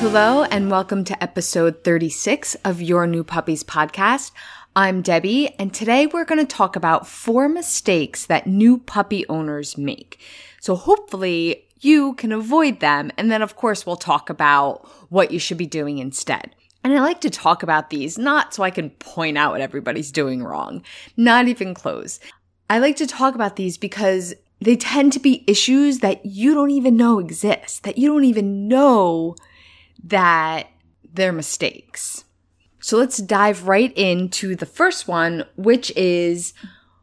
Hello, and welcome to episode 36 of Your New Puppies podcast. I'm Debbie, and today we're going to talk about four mistakes that new puppy owners make. So hopefully you can avoid them. And then, of course, we'll talk about what you should be doing instead. And I like to talk about these not so I can point out what everybody's doing wrong, not even close. I like to talk about these because they tend to be issues that you don't even know exist, that you don't even know that they're mistakes. So let's dive right into the first one, which is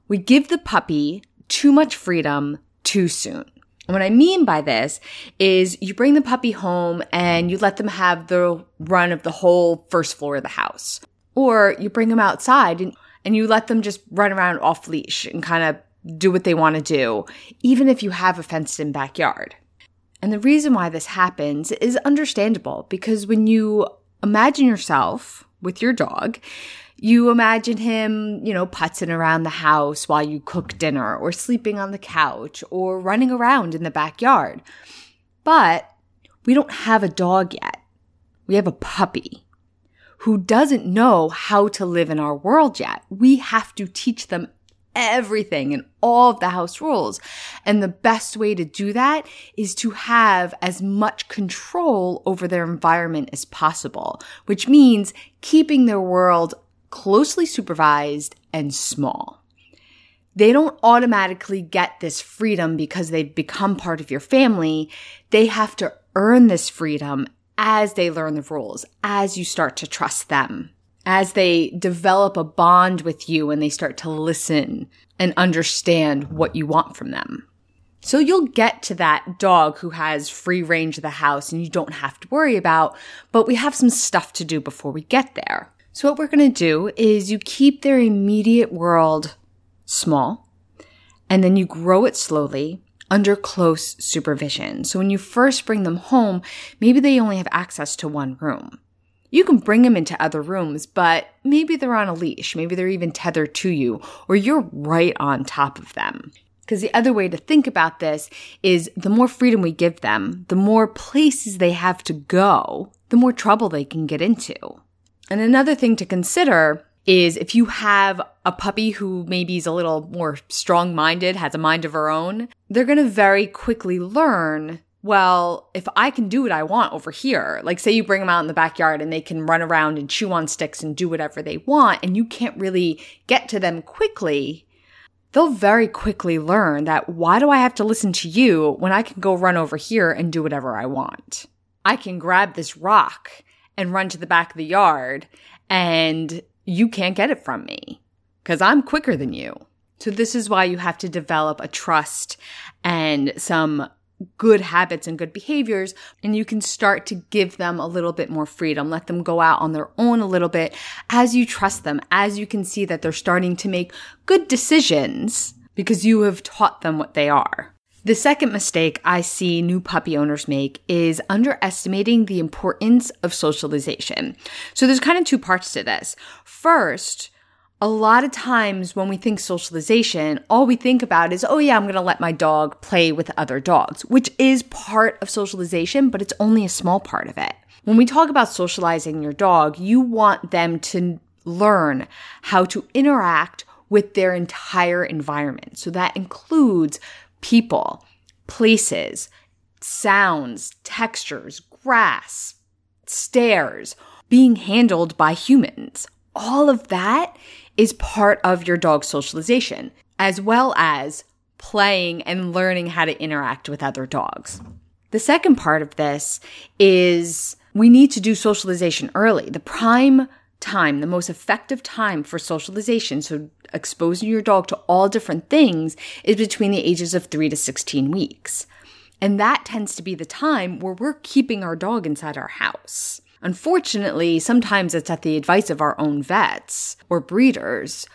we give the puppy too much freedom too soon. And what I mean by this is you bring the puppy home and you let them have the run of the whole first floor of the house. Or you bring them outside and, and you let them just run around off leash and kind of do what they want to do, even if you have a fenced in backyard. And the reason why this happens is understandable because when you imagine yourself with your dog, you imagine him, you know, putzing around the house while you cook dinner or sleeping on the couch or running around in the backyard. But we don't have a dog yet. We have a puppy who doesn't know how to live in our world yet. We have to teach them everything and all of the house rules. And the best way to do that is to have as much control over their environment as possible, which means keeping their world closely supervised and small. They don't automatically get this freedom because they've become part of your family. They have to earn this freedom as they learn the rules, as you start to trust them as they develop a bond with you and they start to listen and understand what you want from them. So you'll get to that dog who has free range of the house and you don't have to worry about, but we have some stuff to do before we get there. So what we're going to do is you keep their immediate world small and then you grow it slowly under close supervision. So when you first bring them home, maybe they only have access to one room. You can bring them into other rooms, but maybe they're on a leash. Maybe they're even tethered to you, or you're right on top of them. Because the other way to think about this is the more freedom we give them, the more places they have to go, the more trouble they can get into. And another thing to consider is if you have a puppy who maybe is a little more strong minded, has a mind of her own, they're going to very quickly learn well, if I can do what I want over here, like say you bring them out in the backyard and they can run around and chew on sticks and do whatever they want, and you can't really get to them quickly, they'll very quickly learn that why do I have to listen to you when I can go run over here and do whatever I want? I can grab this rock and run to the back of the yard and you can't get it from me because I'm quicker than you. So this is why you have to develop a trust and some good habits and good behaviors and you can start to give them a little bit more freedom let them go out on their own a little bit as you trust them as you can see that they're starting to make good decisions because you have taught them what they are the second mistake I see new puppy owners make is underestimating the importance of socialization. So there's kind of two parts to this. First, a lot of times when we think socialization, all we think about is, oh yeah, I'm going to let my dog play with other dogs, which is part of socialization, but it's only a small part of it. When we talk about socializing your dog, you want them to learn how to interact with their entire environment. So that includes people, places, sounds, textures, grass, stairs, being handled by humans. All of that is part of your dog's socialization, as well as playing and learning how to interact with other dogs. The second part of this is we need to do socialization early. The prime time, the most effective time for socialization, so exposing your dog to all different things, is between the ages of 3 to 16 weeks. And that tends to be the time where we're keeping our dog inside our house. Unfortunately, sometimes it's at the advice of our own vets or breeders.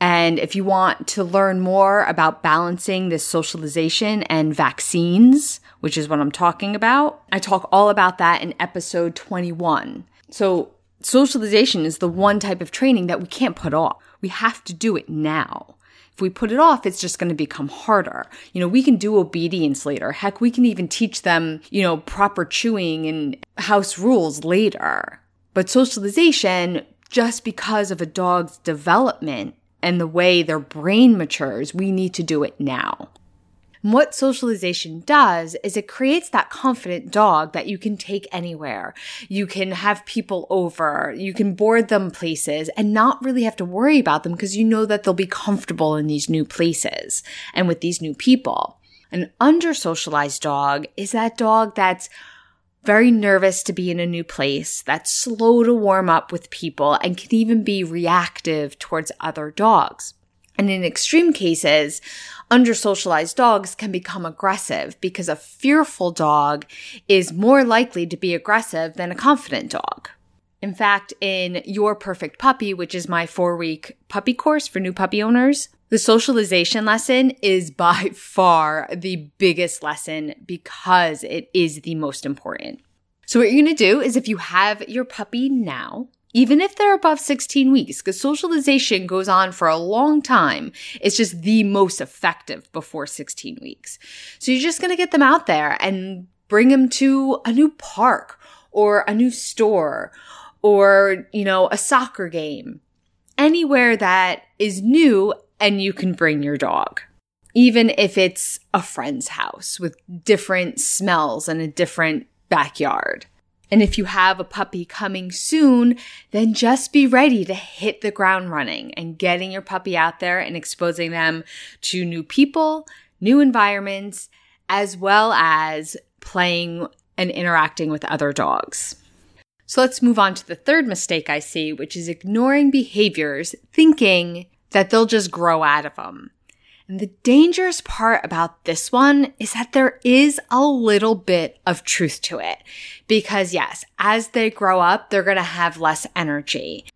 And if you want to learn more about balancing this socialization and vaccines, which is what I'm talking about, I talk all about that in episode 21. So socialization is the one type of training that we can't put off. We have to do it now. If we put it off, it's just going to become harder. You know, we can do obedience later. Heck, we can even teach them, you know, proper chewing and house rules later. But socialization, just because of a dog's development and the way their brain matures, we need to do it now. What socialization does is it creates that confident dog that you can take anywhere. You can have people over, you can board them places and not really have to worry about them because you know that they'll be comfortable in these new places and with these new people. An under socialized dog is that dog that's very nervous to be in a new place, that's slow to warm up with people, and can even be reactive towards other dogs. And in extreme cases, under socialized dogs can become aggressive because a fearful dog is more likely to be aggressive than a confident dog. In fact, in Your Perfect Puppy, which is my four week puppy course for new puppy owners, the socialization lesson is by far the biggest lesson because it is the most important. So what you're going to do is if you have your puppy now, even if they're above 16 weeks, because socialization goes on for a long time. It's just the most effective before 16 weeks. So you're just going to get them out there and bring them to a new park or a new store or, you know, a soccer game. Anywhere that is new and you can bring your dog. Even if it's a friend's house with different smells and a different backyard. And if you have a puppy coming soon, then just be ready to hit the ground running and getting your puppy out there and exposing them to new people, new environments, as well as playing and interacting with other dogs. So let's move on to the third mistake I see, which is ignoring behaviors, thinking that they'll just grow out of them. And the dangerous part about this one is that there is a little bit of truth to it. Because yes, as they grow up, they're going to have less energy.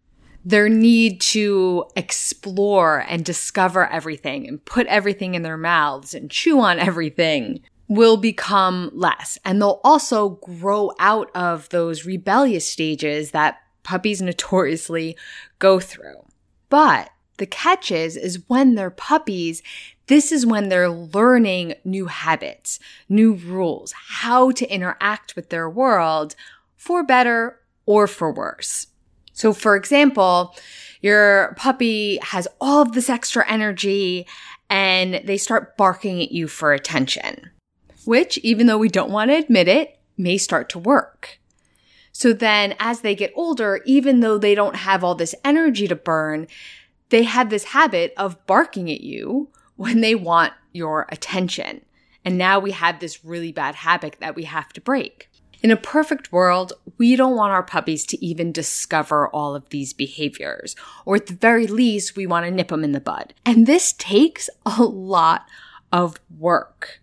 Their need to explore and discover everything and put everything in their mouths and chew on everything will become less. And they'll also grow out of those rebellious stages that puppies notoriously go through. But the catch is, is when they're puppies, this is when they're learning new habits, new rules, how to interact with their world for better or for worse. So for example, your puppy has all of this extra energy and they start barking at you for attention, which even though we don't want to admit it, may start to work. So then as they get older, even though they don't have all this energy to burn, they have this habit of barking at you when they want your attention. And now we have this really bad habit that we have to break. In a perfect world, we don't want our puppies to even discover all of these behaviors, or at the very least, we want to nip them in the bud. And this takes a lot of work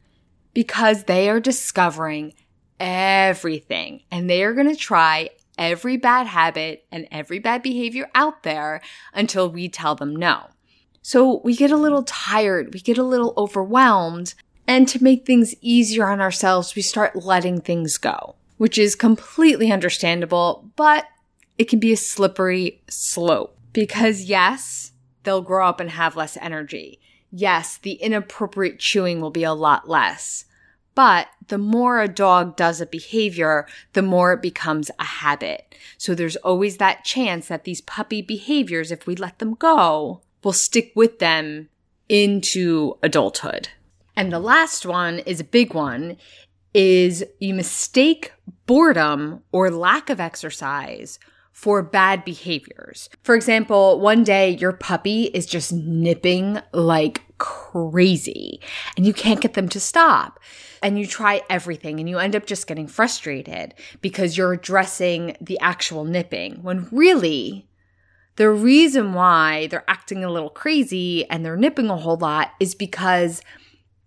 because they are discovering everything and they are going to try every bad habit and every bad behavior out there until we tell them no. So we get a little tired, we get a little overwhelmed, and to make things easier on ourselves, we start letting things go, which is completely understandable, but it can be a slippery slope because yes, they'll grow up and have less energy. Yes, the inappropriate chewing will be a lot less. But the more a dog does a behavior, the more it becomes a habit. So there's always that chance that these puppy behaviors, if we let them go, will stick with them into adulthood. And the last one is a big one is you mistake boredom or lack of exercise for bad behaviors. For example, one day your puppy is just nipping like crazy and you can't get them to stop and you try everything and you end up just getting frustrated because you're addressing the actual nipping when really the reason why they're acting a little crazy and they're nipping a whole lot is because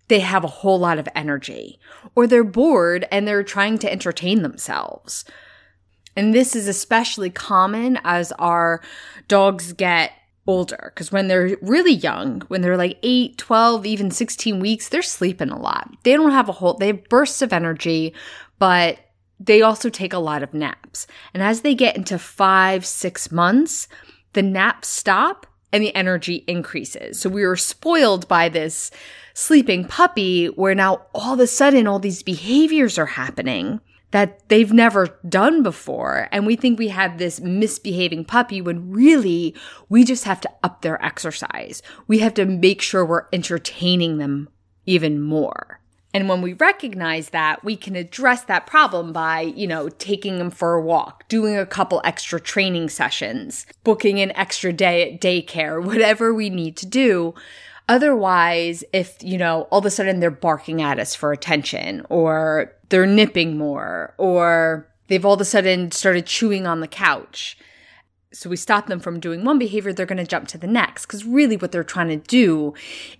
they have a whole lot of energy or they're bored and they're trying to entertain themselves. And this is especially common as our dogs get older because when they're really young, when they're like 8, 12, even 16 weeks, they're sleeping a lot. They don't have a whole, they have bursts of energy, but they also take a lot of naps. And as they get into five, six months, the naps stop and the energy increases. So we were spoiled by this sleeping puppy where now all of a sudden all these behaviors are happening that they've never done before. And we think we have this misbehaving puppy when really we just have to up their exercise. We have to make sure we're entertaining them even more. And when we recognize that, we can address that problem by, you know, taking them for a walk, doing a couple extra training sessions, booking an extra day at daycare, whatever we need to do. Otherwise, if, you know, all of a sudden they're barking at us for attention or they're nipping more or they've all of a sudden started chewing on the couch, so we stop them from doing one behavior, they're going to jump to the next. Because really, what they're trying to do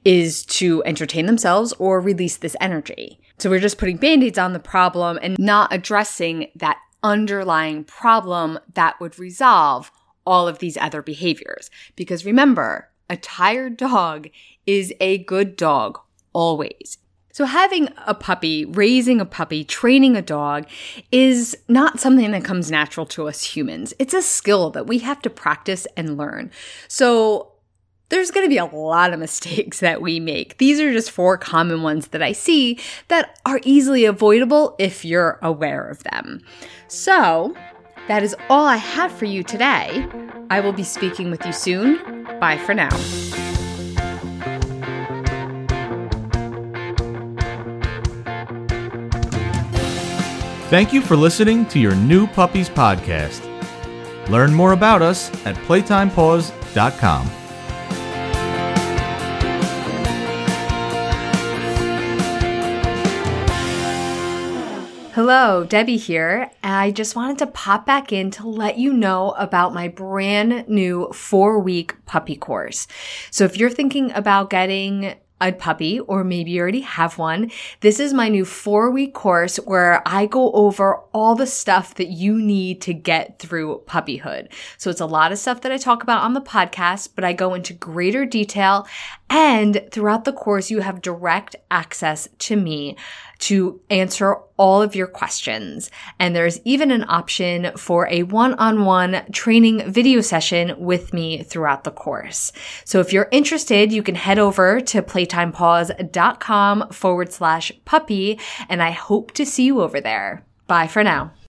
is to entertain themselves or release this energy. So we're just putting band aids on the problem and not addressing that underlying problem that would resolve all of these other behaviors. Because remember, a tired dog is a good dog always. So having a puppy, raising a puppy, training a dog is not something that comes natural to us humans. It's a skill that we have to practice and learn. So there's going to be a lot of mistakes that we make. These are just four common ones that I see that are easily avoidable if you're aware of them. So that is all I have for you today. I will be speaking with you soon. Bye for now. Thank you for listening to your new Puppies podcast. Learn more about us at playtimepaws.com. Hello, Debbie here. I just wanted to pop back in to let you know about my brand new four week puppy course. So if you're thinking about getting a puppy, or maybe you already have one, this is my new four week course where I go over all the stuff that you need to get through puppyhood. So it's a lot of stuff that I talk about on the podcast, but I go into greater detail. And throughout the course, you have direct access to me to answer all of your questions. And there's even an option for a one-on-one training video session with me throughout the course. So if you're interested, you can head over to playtimepaws.com forward slash puppy. And I hope to see you over there. Bye for now.